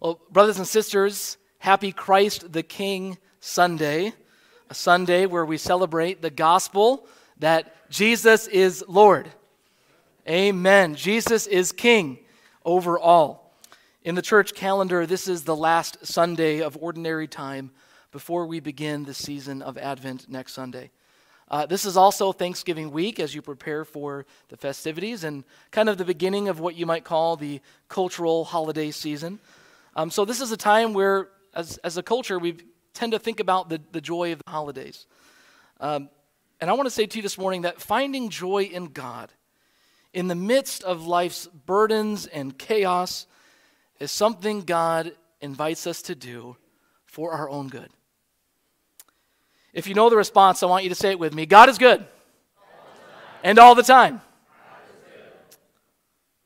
Well, brothers and sisters, happy Christ the King Sunday, a Sunday where we celebrate the gospel that Jesus is Lord. Amen. Jesus is King over all. In the church calendar, this is the last Sunday of ordinary time before we begin the season of Advent next Sunday. Uh, this is also Thanksgiving week as you prepare for the festivities and kind of the beginning of what you might call the cultural holiday season. Um, so, this is a time where, as, as a culture, we tend to think about the, the joy of the holidays. Um, and I want to say to you this morning that finding joy in God in the midst of life's burdens and chaos is something God invites us to do for our own good. If you know the response, I want you to say it with me God is good. All and all the time.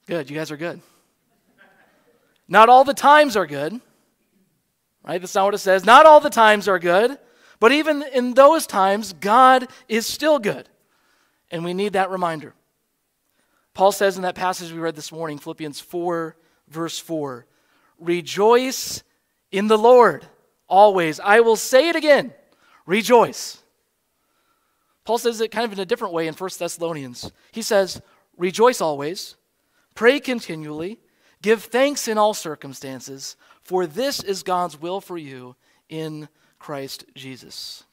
Good. good, you guys are good. Not all the times are good. Right? That's not what it says. Not all the times are good, but even in those times, God is still good. And we need that reminder. Paul says in that passage we read this morning, Philippians 4, verse 4, Rejoice in the Lord always. I will say it again rejoice. Paul says it kind of in a different way in 1 Thessalonians. He says, Rejoice always, pray continually, give thanks in all circumstances, for this is God's will for you in Christ Jesus.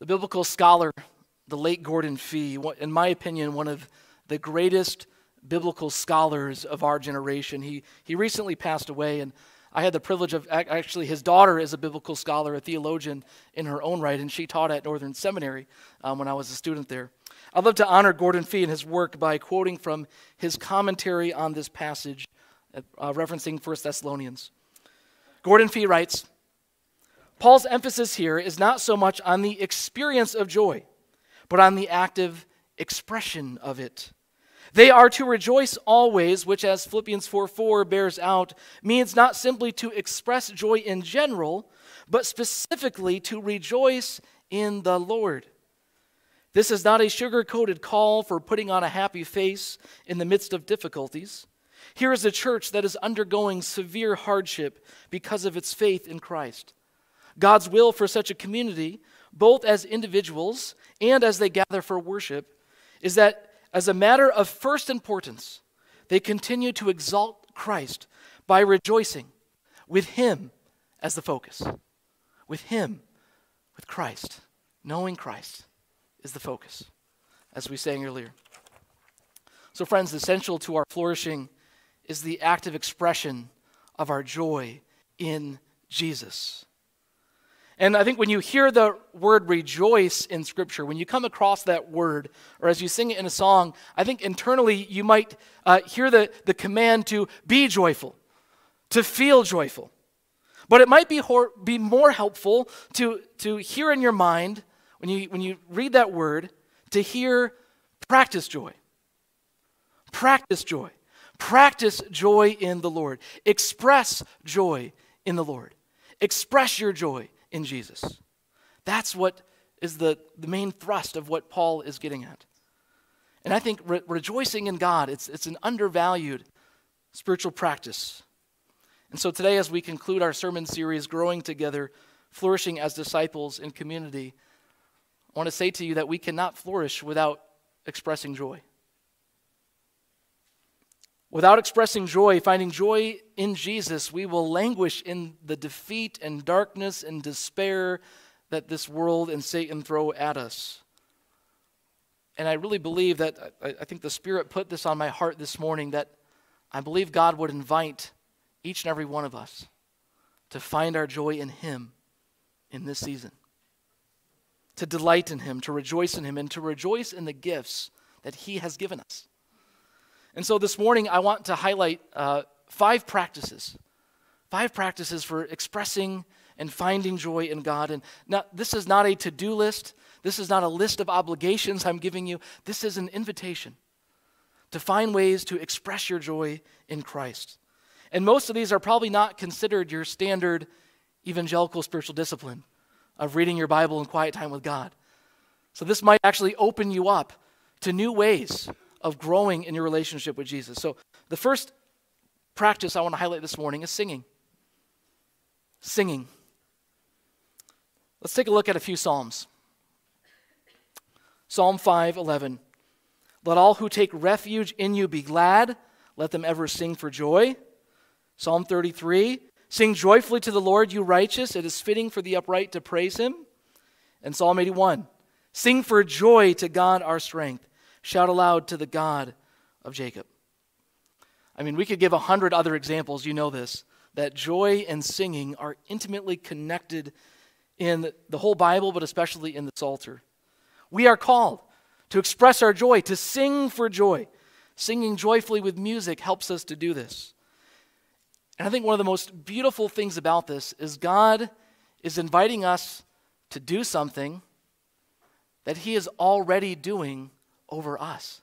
The biblical scholar, the late Gordon Fee, in my opinion, one of the greatest biblical scholars of our generation, he, he recently passed away, and I had the privilege of actually, his daughter is a biblical scholar, a theologian in her own right, and she taught at Northern Seminary um, when I was a student there. I'd love to honor Gordon Fee and his work by quoting from his commentary on this passage, uh, referencing 1 Thessalonians. Gordon Fee writes Paul's emphasis here is not so much on the experience of joy, but on the active expression of it. They are to rejoice always, which, as Philippians 4 4 bears out, means not simply to express joy in general, but specifically to rejoice in the Lord. This is not a sugar coated call for putting on a happy face in the midst of difficulties. Here is a church that is undergoing severe hardship because of its faith in Christ. God's will for such a community, both as individuals and as they gather for worship, is that as a matter of first importance, they continue to exalt Christ by rejoicing with Him as the focus. With Him, with Christ. Knowing Christ is the focus, as we sang earlier. So, friends, essential to our flourishing is the active expression of our joy in Jesus. And I think when you hear the word rejoice in Scripture, when you come across that word, or as you sing it in a song, I think internally you might uh, hear the, the command to be joyful, to feel joyful. But it might be, hor- be more helpful to, to hear in your mind, when you, when you read that word, to hear practice joy. Practice joy. Practice joy in the Lord. Express joy in the Lord. Express your joy in Jesus. That's what is the, the main thrust of what Paul is getting at. And I think re- rejoicing in God, it's, it's an undervalued spiritual practice. And so today, as we conclude our sermon series, Growing Together, Flourishing as Disciples in Community, I want to say to you that we cannot flourish without expressing joy. Without expressing joy, finding joy in Jesus, we will languish in the defeat and darkness and despair that this world and Satan throw at us. And I really believe that, I think the Spirit put this on my heart this morning that I believe God would invite each and every one of us to find our joy in Him in this season, to delight in Him, to rejoice in Him, and to rejoice in the gifts that He has given us. And so this morning, I want to highlight uh, five practices. Five practices for expressing and finding joy in God. And now, this is not a to do list, this is not a list of obligations I'm giving you. This is an invitation to find ways to express your joy in Christ. And most of these are probably not considered your standard evangelical spiritual discipline of reading your Bible in quiet time with God. So this might actually open you up to new ways of growing in your relationship with Jesus. So, the first practice I want to highlight this morning is singing. Singing. Let's take a look at a few Psalms. Psalm 5:11. Let all who take refuge in you be glad, let them ever sing for joy. Psalm 33. Sing joyfully to the Lord, you righteous. It is fitting for the upright to praise him. And Psalm 81. Sing for joy to God our strength. Shout aloud to the God of Jacob. I mean, we could give a hundred other examples, you know this, that joy and singing are intimately connected in the whole Bible, but especially in the Psalter. We are called to express our joy, to sing for joy. Singing joyfully with music helps us to do this. And I think one of the most beautiful things about this is God is inviting us to do something that He is already doing over us.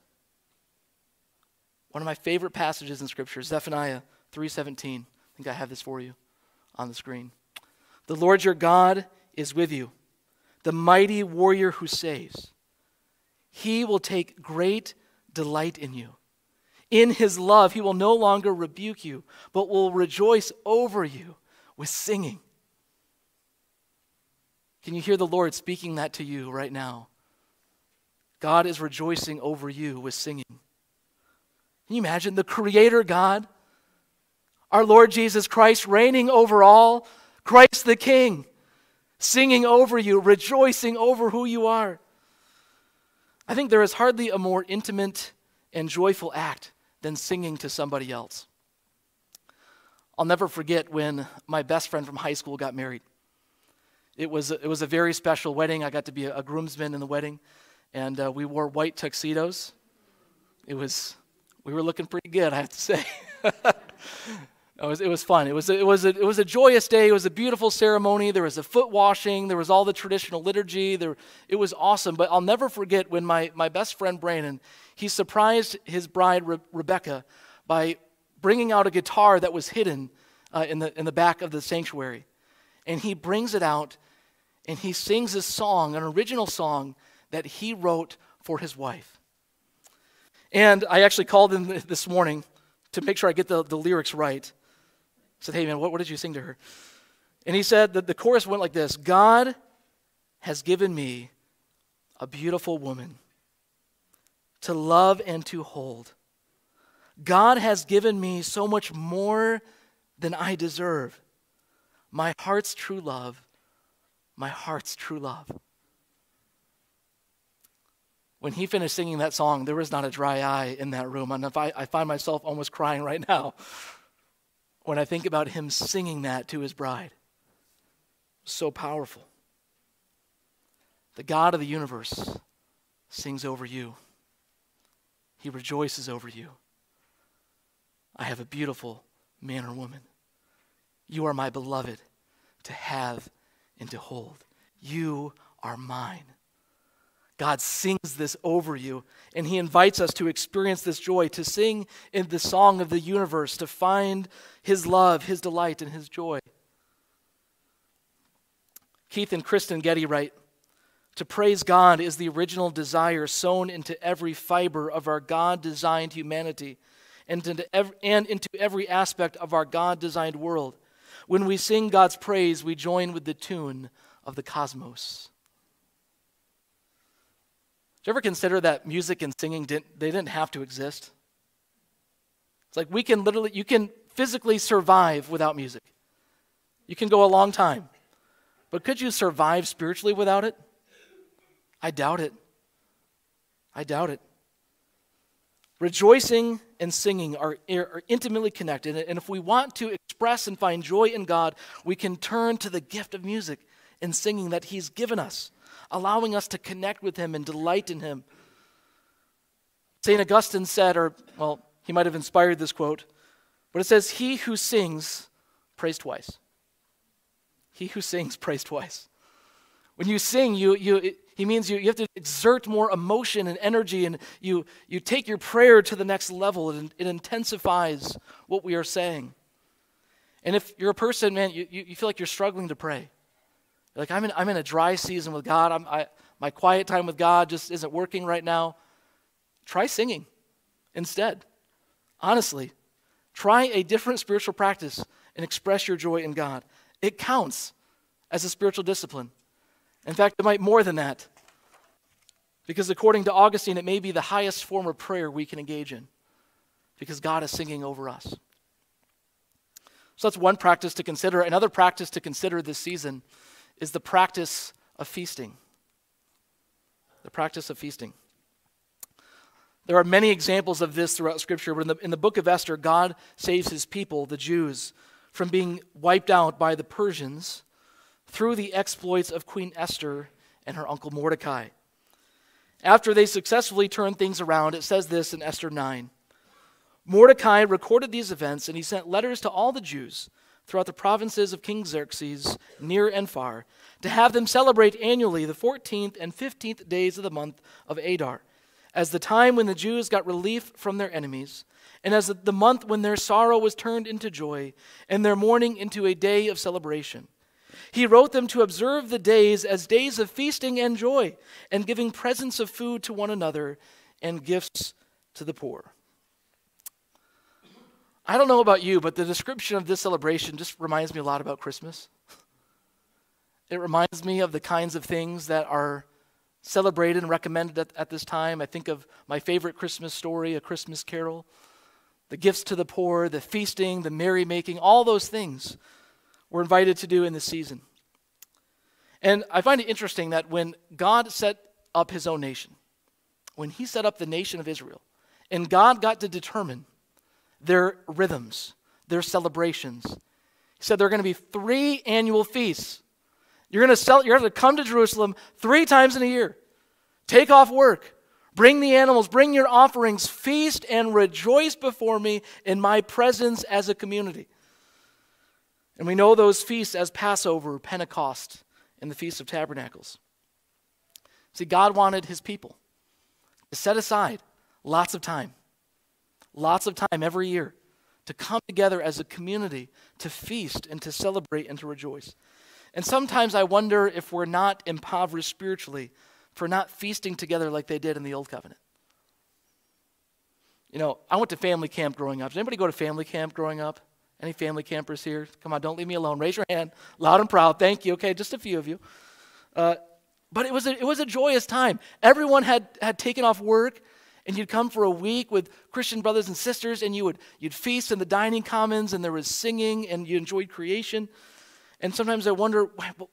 One of my favorite passages in Scripture, Zephaniah 3:17. I think I have this for you on the screen. The Lord your God is with you, the mighty warrior who saves. He will take great delight in you. In his love, he will no longer rebuke you, but will rejoice over you with singing. Can you hear the Lord speaking that to you right now? God is rejoicing over you with singing. Can you imagine the Creator God, our Lord Jesus Christ, reigning over all, Christ the King, singing over you, rejoicing over who you are? I think there is hardly a more intimate and joyful act than singing to somebody else. I'll never forget when my best friend from high school got married. It was, it was a very special wedding. I got to be a, a groomsman in the wedding, and uh, we wore white tuxedos. It was, we were looking pretty good, I have to say. it, was, it was fun. It was, a, it, was a, it was a joyous day. It was a beautiful ceremony. There was a foot washing. There was all the traditional liturgy. There, it was awesome. But I'll never forget when my, my best friend Brandon, he surprised his bride Re- Rebecca by bringing out a guitar that was hidden uh, in, the, in the back of the sanctuary. And he brings it out and he sings a song, an original song that he wrote for his wife. And I actually called him this morning to make sure I get the, the lyrics right. I said, Hey, man, what, what did you sing to her? And he said that the chorus went like this God has given me a beautiful woman to love and to hold. God has given me so much more than I deserve. My heart's true love, my heart's true love. When he finished singing that song, there was not a dry eye in that room. And if I, I find myself almost crying right now when I think about him singing that to his bride. So powerful. The God of the universe sings over you, he rejoices over you. I have a beautiful man or woman. You are my beloved to have and to hold. You are mine. God sings this over you, and He invites us to experience this joy, to sing in the song of the universe, to find His love, His delight, and His joy. Keith and Kristyn Getty write To praise God is the original desire sown into every fiber of our God designed humanity and into, every, and into every aspect of our God designed world. When we sing God's praise, we join with the tune of the cosmos. Did you ever consider that music and singing didn't they didn't have to exist? It's like we can literally you can physically survive without music. You can go a long time. But could you survive spiritually without it? I doubt it. I doubt it. Rejoicing and singing are, are intimately connected. And if we want to express and find joy in God, we can turn to the gift of music and singing that He's given us allowing us to connect with Him and delight in Him. St. Augustine said, or, well, he might have inspired this quote, but it says, He who sings prays twice. He who sings prays twice. When you sing, you, you, he means you, you have to exert more emotion and energy, and you, you take your prayer to the next level. It, it intensifies what we are saying. And if you're a person, man, you, you feel like you're struggling to pray, like, I'm in, I'm in a dry season with God. I'm, I, my quiet time with God just isn't working right now. Try singing instead. Honestly, Try a different spiritual practice and express your joy in God. It counts as a spiritual discipline. In fact, it might more than that. Because according to Augustine, it may be the highest form of prayer we can engage in because God is singing over us. So that's one practice to consider. Another practice to consider this season is the practice of feasting. The practice of feasting. There are many examples of this throughout Scripture, but in the, in the book of Esther, God saves his people, the Jews, from being wiped out by the Persians through the exploits of Queen Esther and her uncle Mordecai. After they successfully turned things around, it says this in Esther 9 Mordecai recorded these events, and he sent letters to all the Jews throughout the provinces of King Xerxes, near and far, to have them celebrate annually the 14th and 15th days of the month of Adar, as the time when the Jews got relief from their enemies, and as the month when their sorrow was turned into joy, and their mourning into a day of celebration. He wrote them to observe the days as days of feasting and joy, and giving presents of food to one another and gifts to the poor. I don't know about you, but the description of this celebration just reminds me a lot about Christmas. It reminds me of the kinds of things that are celebrated and recommended at, at, this time. I think of my favorite Christmas story, A Christmas Carol, the gifts to the poor, the feasting, the merrymaking, all those things we're invited to do in this season. And I find it interesting that when God set up his own nation, when he set up the nation of Israel, and God got to determine their rhythms, their celebrations. He said there are going to be three annual feasts. You're going to sell, you're going to come to Jerusalem three times in a year. Take off work. Bring the animals, bring your offerings, feast and rejoice before me in my presence as a community. And we know those feasts as Passover, Pentecost, and the Feast of Tabernacles. See, God wanted his people to set aside lots of time lots of time every year to come together as a community to feast and to celebrate and to rejoice. And sometimes I wonder if we're not impoverished spiritually for not feasting together like they did in the Old Covenant. You know, I went to family camp growing up. Did anybody go to family camp growing up? Any family campers here? Come on, don't leave me alone. Raise your hand, loud and proud. Thank you. Okay, just a few of you. Uh, but it was a, it was a joyous time. Everyone had, had taken off work and you'd come for a week with Christian brothers and sisters, and you would you'd feast in the dining commons, and there was singing, and you enjoyed creation. And sometimes I wonder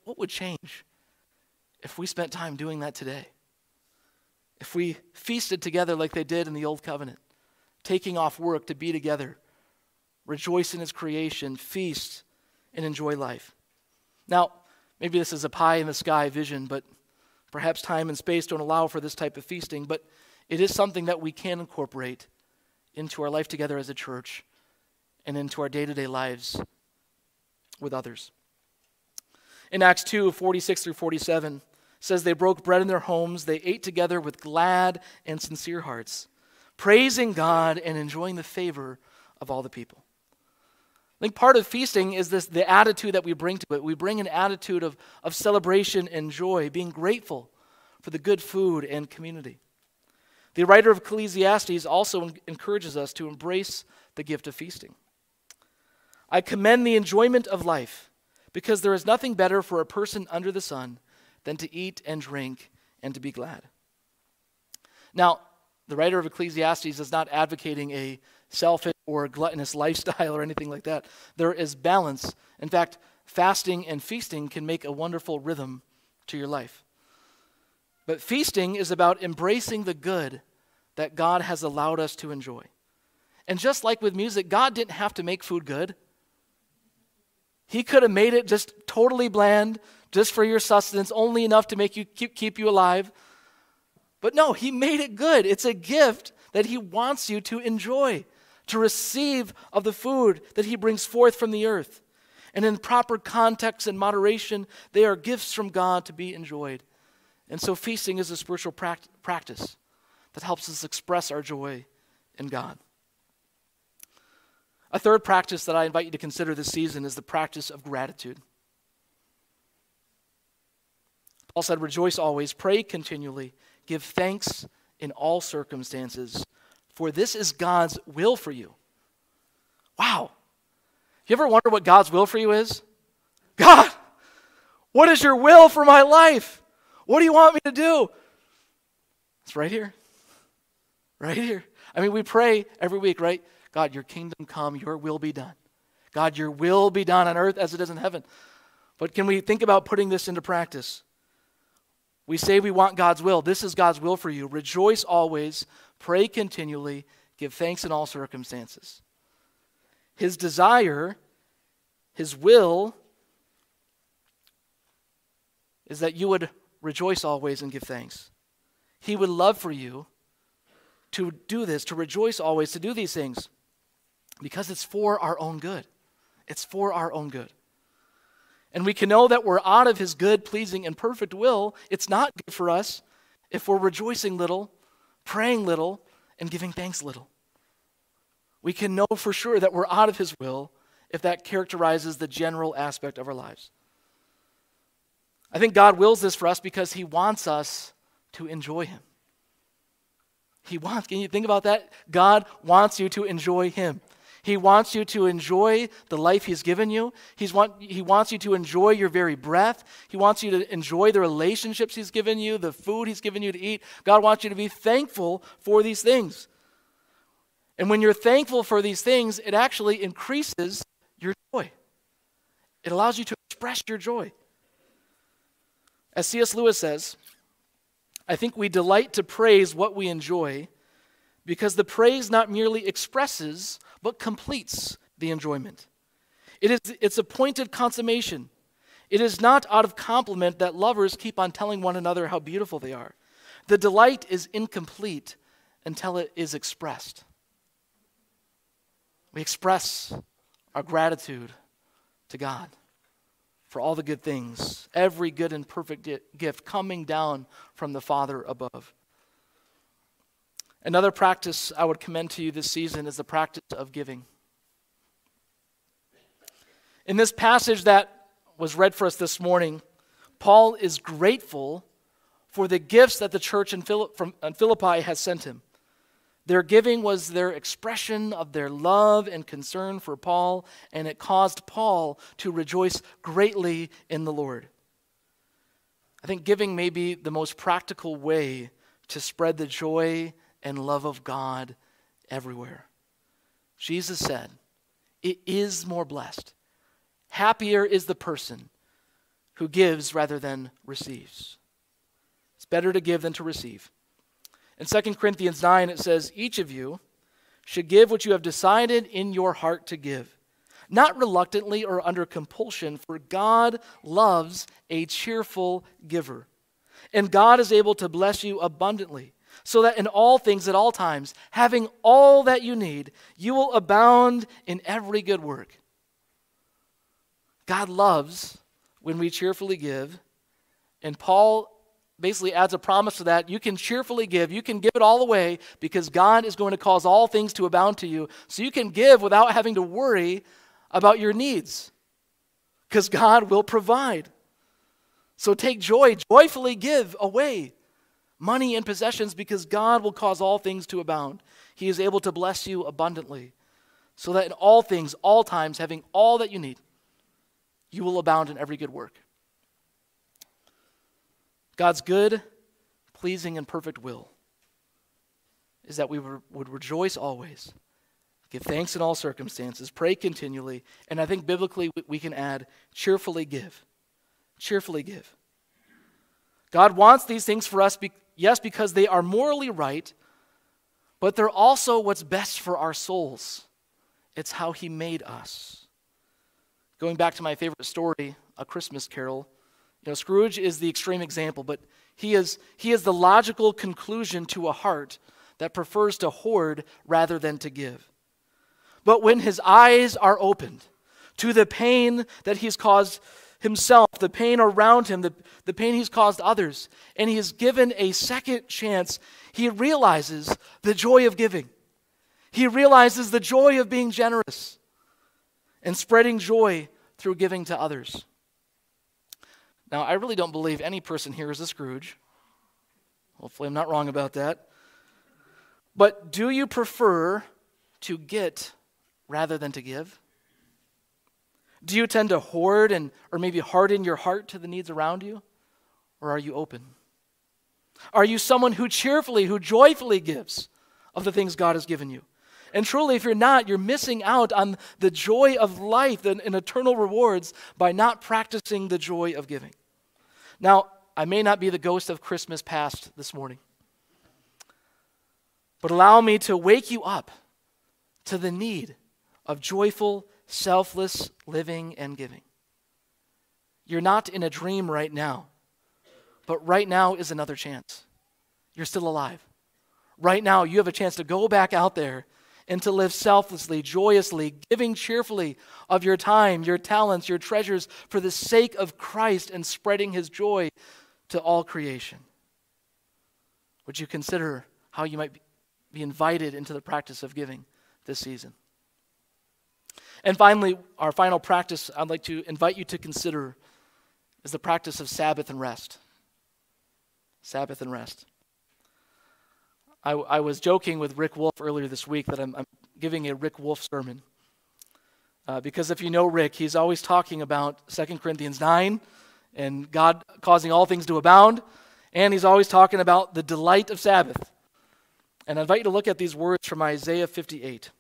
what would change if we spent time doing that today? If we feasted together like they did in the Old Covenant, taking off work to be together, rejoice in His creation, feast, and enjoy life. Now, maybe this is a pie in the sky vision, but perhaps time and space don't allow for this type of feasting. But it is something that we can incorporate into our life together as a church and into our day to day lives with others. In Acts 2 46 through 47, says they broke bread in their homes, they ate together with glad and sincere hearts, praising God and enjoying the favor of all the people. I think part of feasting is this the attitude that we bring to it. We bring an attitude of, of celebration and joy, being grateful for the good food and community. The writer of Ecclesiastes also encourages us to embrace the gift of feasting. I commend the enjoyment of life because there is nothing better for a person under the sun than to eat and drink and to be glad. Now, the writer of Ecclesiastes is not advocating a selfish or gluttonous lifestyle or anything like that. There is balance. In fact, fasting and feasting can make a wonderful rhythm to your life. But feasting is about embracing the good that God has allowed us to enjoy. And just like with music, God didn't have to make food good. He could have made it just totally bland, just for your sustenance, only enough to make you keep, keep you alive. But no, He made it good. It's a gift that He wants you to enjoy, to receive of the food that He brings forth from the earth. And in proper context and moderation, they are gifts from God to be enjoyed. And so feasting is a spiritual practice that helps us express our joy in God. A third practice that I invite you to consider this season is the practice of gratitude. Paul said, Rejoice always, pray continually, give thanks in all circumstances, for this is God's will for you. Wow. You ever wonder what God's will for you is? God, what is your will for my life? What do you want me to do? It's right here. Right here. I mean, we pray every week, right? God, your kingdom come, your will be done. God, your will be done on earth as it is in heaven. But can we think about putting this into practice? We say we want God's will. This is God's will for you. Rejoice always, pray continually, give thanks in all circumstances. His desire, his will, is that you would rejoice always and give thanks. He would love for you to do this, to rejoice always, to do these things, because it's for our own good. It's for our own good. And we can know that we're out of His good, pleasing, and perfect will. It's not good for us if we're rejoicing little, praying little, and giving thanks little. We can know for sure that we're out of His will if that characterizes the general aspect of our lives. I think God wills this for us because He wants us to enjoy Him. He wants, can you think about that? God wants you to enjoy Him. He wants you to enjoy the life He's given you. He's want, he wants you to enjoy your very breath. He wants you to enjoy the relationships He's given you, the food He's given you to eat. God wants you to be thankful for these things. And when you're thankful for these things, it actually increases your joy. It allows you to express your joy. As C.S. Lewis says, I think we delight to praise what we enjoy because the praise not merely expresses, but completes the enjoyment. It is its appointed consummation. It is not out of compliment that lovers keep on telling one another how beautiful they are. The delight is incomplete until it is expressed. We express our gratitude to God for all the good things, every good and perfect gift coming down from the Father above. Another practice I would commend to you this season is the practice of giving. In this passage that was read for us this morning, Paul is grateful for the gifts that the church in Philippi has sent him. Their giving was their expression of their love and concern for Paul, and it caused Paul to rejoice greatly in the Lord. I think giving may be the most practical way to spread the joy and love of God everywhere. Jesus said, It is more blessed. Happier is the person who gives rather than receives. It's better to give than to receive. In 2 Corinthians 9, it says, Each of you should give what you have decided in your heart to give, not reluctantly or under compulsion, for God loves a cheerful giver. And God is able to bless you abundantly so that in all things at all times, having all that you need, you will abound in every good work. God loves when we cheerfully give, and Paul basically adds a promise to that. You can cheerfully give, you can give it all away because God is going to cause all things to abound to you. So you can give without having to worry about your needs because God will provide. So take joy, joyfully give away money and possessions because God will cause all things to abound. He is able to bless you abundantly, so that in all things, all times, having all that you need, you will abound in every good work. God's good, pleasing, and perfect will is that we would rejoice always, give thanks in all circumstances, pray continually, and I think biblically we can add cheerfully give. Cheerfully give. God wants these things for us Yes, because they are morally right, but they're also what's best for our souls. It's how He made us. Going back to my favorite story, A Christmas Carol, you know, Scrooge is the extreme example, but he is, he is the logical conclusion to a heart that prefers to hoard rather than to give. But when his eyes are opened to the pain that he's caused himself, the pain around him, the, the pain he's caused others, and he is given a second chance, he realizes the joy of giving. He realizes the joy of being generous and spreading joy through giving to others. Now, I really don't believe any person here is a Scrooge. Hopefully, I'm not wrong about that. But do you prefer to get rather than to give? Do you tend to hoard and or maybe harden your heart to the needs around you? Or are you open? Are you someone who cheerfully, who joyfully gives of the things God has given you? And truly, if you're not, you're missing out on the joy of life and, and eternal rewards by not practicing the joy of giving. Now, I may not be the ghost of Christmas past this morning, but allow me to wake you up to the need of joyful, selfless living and giving. You're not in a dream right now, but right now is another chance. You're still alive. Right now, you have a chance to go back out there and to live selflessly, joyously, giving cheerfully of your time, your talents, your treasures for the sake of Christ and spreading his joy to all creation. Would you consider how you might be invited into the practice of giving this season? And finally, our final practice I'd like to invite you to consider is the practice of Sabbath and rest. Sabbath and rest. I, I was joking with Rick Wolf earlier this week that I'm, I'm giving a Rick Wolf sermon. Uh, because if you know Rick, he's always talking about 2 Corinthians 9 and God causing all things to abound. And he's always talking about the delight of Sabbath. And I invite you to look at these words from Isaiah 58.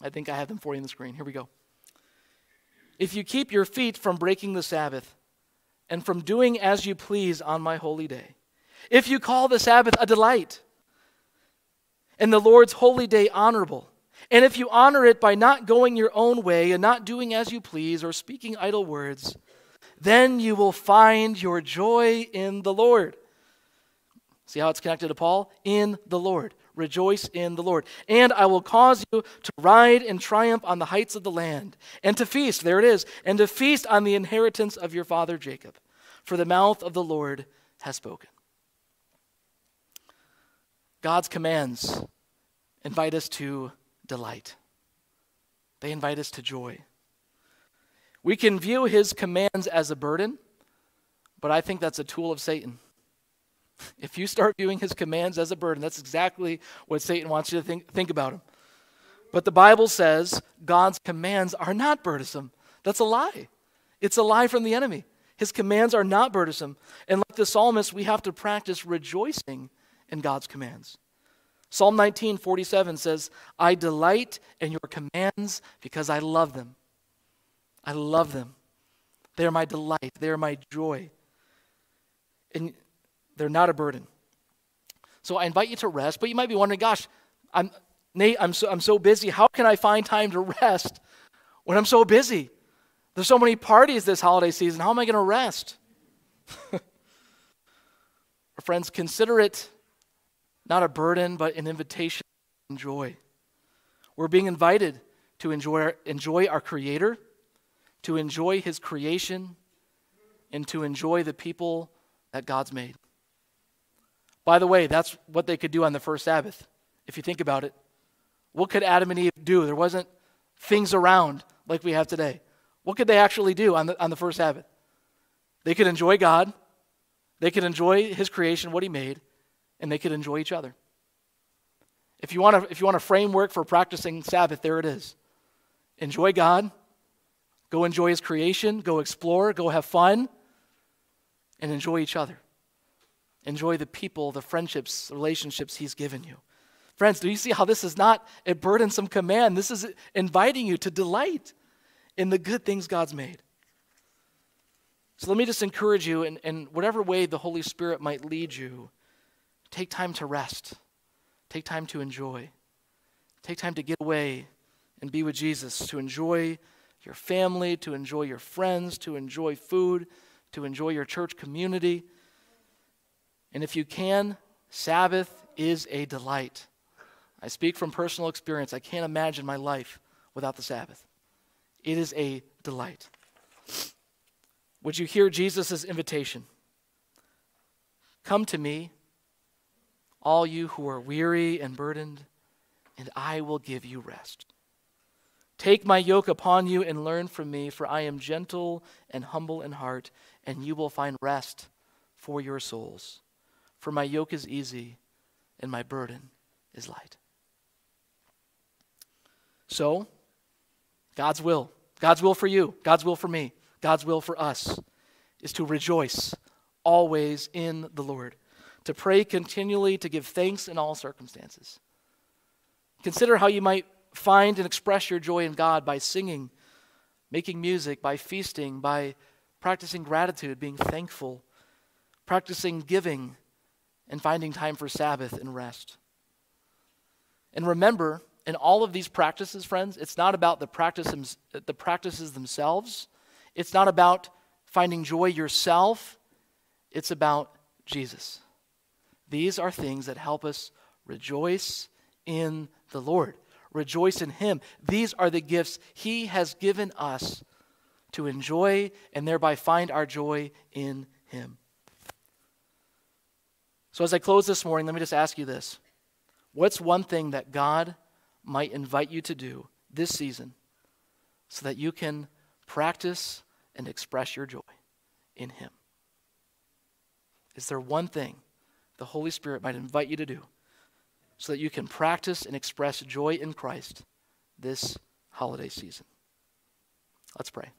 I think I have them for you on the screen. Here we go. If you keep your feet from breaking the Sabbath and from doing as you please on my holy day, if you call the Sabbath a delight and the Lord's holy day honorable, and if you honor it by not going your own way and not doing as you please or speaking idle words, then you will find your joy in the Lord. See how it's connected to Paul? In the Lord. Rejoice in the Lord. And I will cause you to ride in triumph on the heights of the land, and to feast, there it is, and to feast on the inheritance of your father Jacob. For the mouth of the Lord has spoken. God's commands invite us to delight, they invite us to joy. We can view his commands as a burden, but I think that's a tool of Satan. If you start viewing his commands as a burden, that's exactly what Satan wants you to think, think about him. But the Bible says God's commands are not burdensome. That's a lie. It's a lie from the enemy. His commands are not burdensome. And like the psalmist, we have to practice rejoicing in God's commands. Psalm 19, 47 says, I delight in your commands because I love them. I love them. They are my delight. They are my joy. And they're not a burden. So I invite you to rest, but you might be wondering, gosh, I'm, Nate, I'm so, I'm so busy. How can I find time to rest when I'm so busy? There's so many parties this holiday season. How am I going to rest? Friends, consider it not a burden, but an invitation to enjoy. We're being invited to enjoy, enjoy our Creator, to enjoy His creation, and to enjoy the people that God's made. By the way, that's what they could do on the first Sabbath, if you think about it. What could Adam and Eve do? There wasn't things around like we have today. What could they actually do on the, on the first Sabbath? They could enjoy God, they could enjoy His creation, what He made, and they could enjoy each other. If you want, a, if you want a framework for practicing Sabbath, there it is. Enjoy God, go enjoy His creation, go explore, go have fun, and enjoy each other. Enjoy the people, the friendships, relationships He's given you. Friends, do you see how this is not a burdensome command? This is inviting you to delight in the good things God's made. So let me just encourage you in, in whatever way the Holy Spirit might lead you Take time to rest. Take time to enjoy. Take time to get away and be with Jesus, to enjoy your family, to enjoy your friends, to enjoy food, to enjoy your church community. And if you can, Sabbath is a delight. I speak from personal experience. I can't imagine my life without the Sabbath. It is a delight. Would you hear Jesus' invitation? Come to me, all you who are weary and burdened, and I will give you rest. Take my yoke upon you and learn from me, for I am gentle and humble in heart, and you will find rest for your souls. For my yoke is easy and my burden is light. So, God's will, God's will for you, God's will for me, God's will for us is to rejoice always in the Lord, to pray continually, to give thanks in all circumstances. Consider how you might find and express your joy in God by singing, making music, by feasting, by practicing gratitude, being thankful, practicing giving, and finding time for Sabbath and rest. And remember, in all of these practices, friends, it's not about the, practice, the practices themselves. It's not about finding joy yourself. It's about Jesus. These are things that help us rejoice in the Lord, rejoice in Him. These are the gifts He has given us to enjoy and thereby find our joy in Him. So, as I close this morning, let me just ask you this What's one thing that God might invite you to do this season so that you can practice and express your joy in Him? Is there one thing the Holy Spirit might invite you to do so that you can practice and express joy in Christ this holiday season? Let's pray.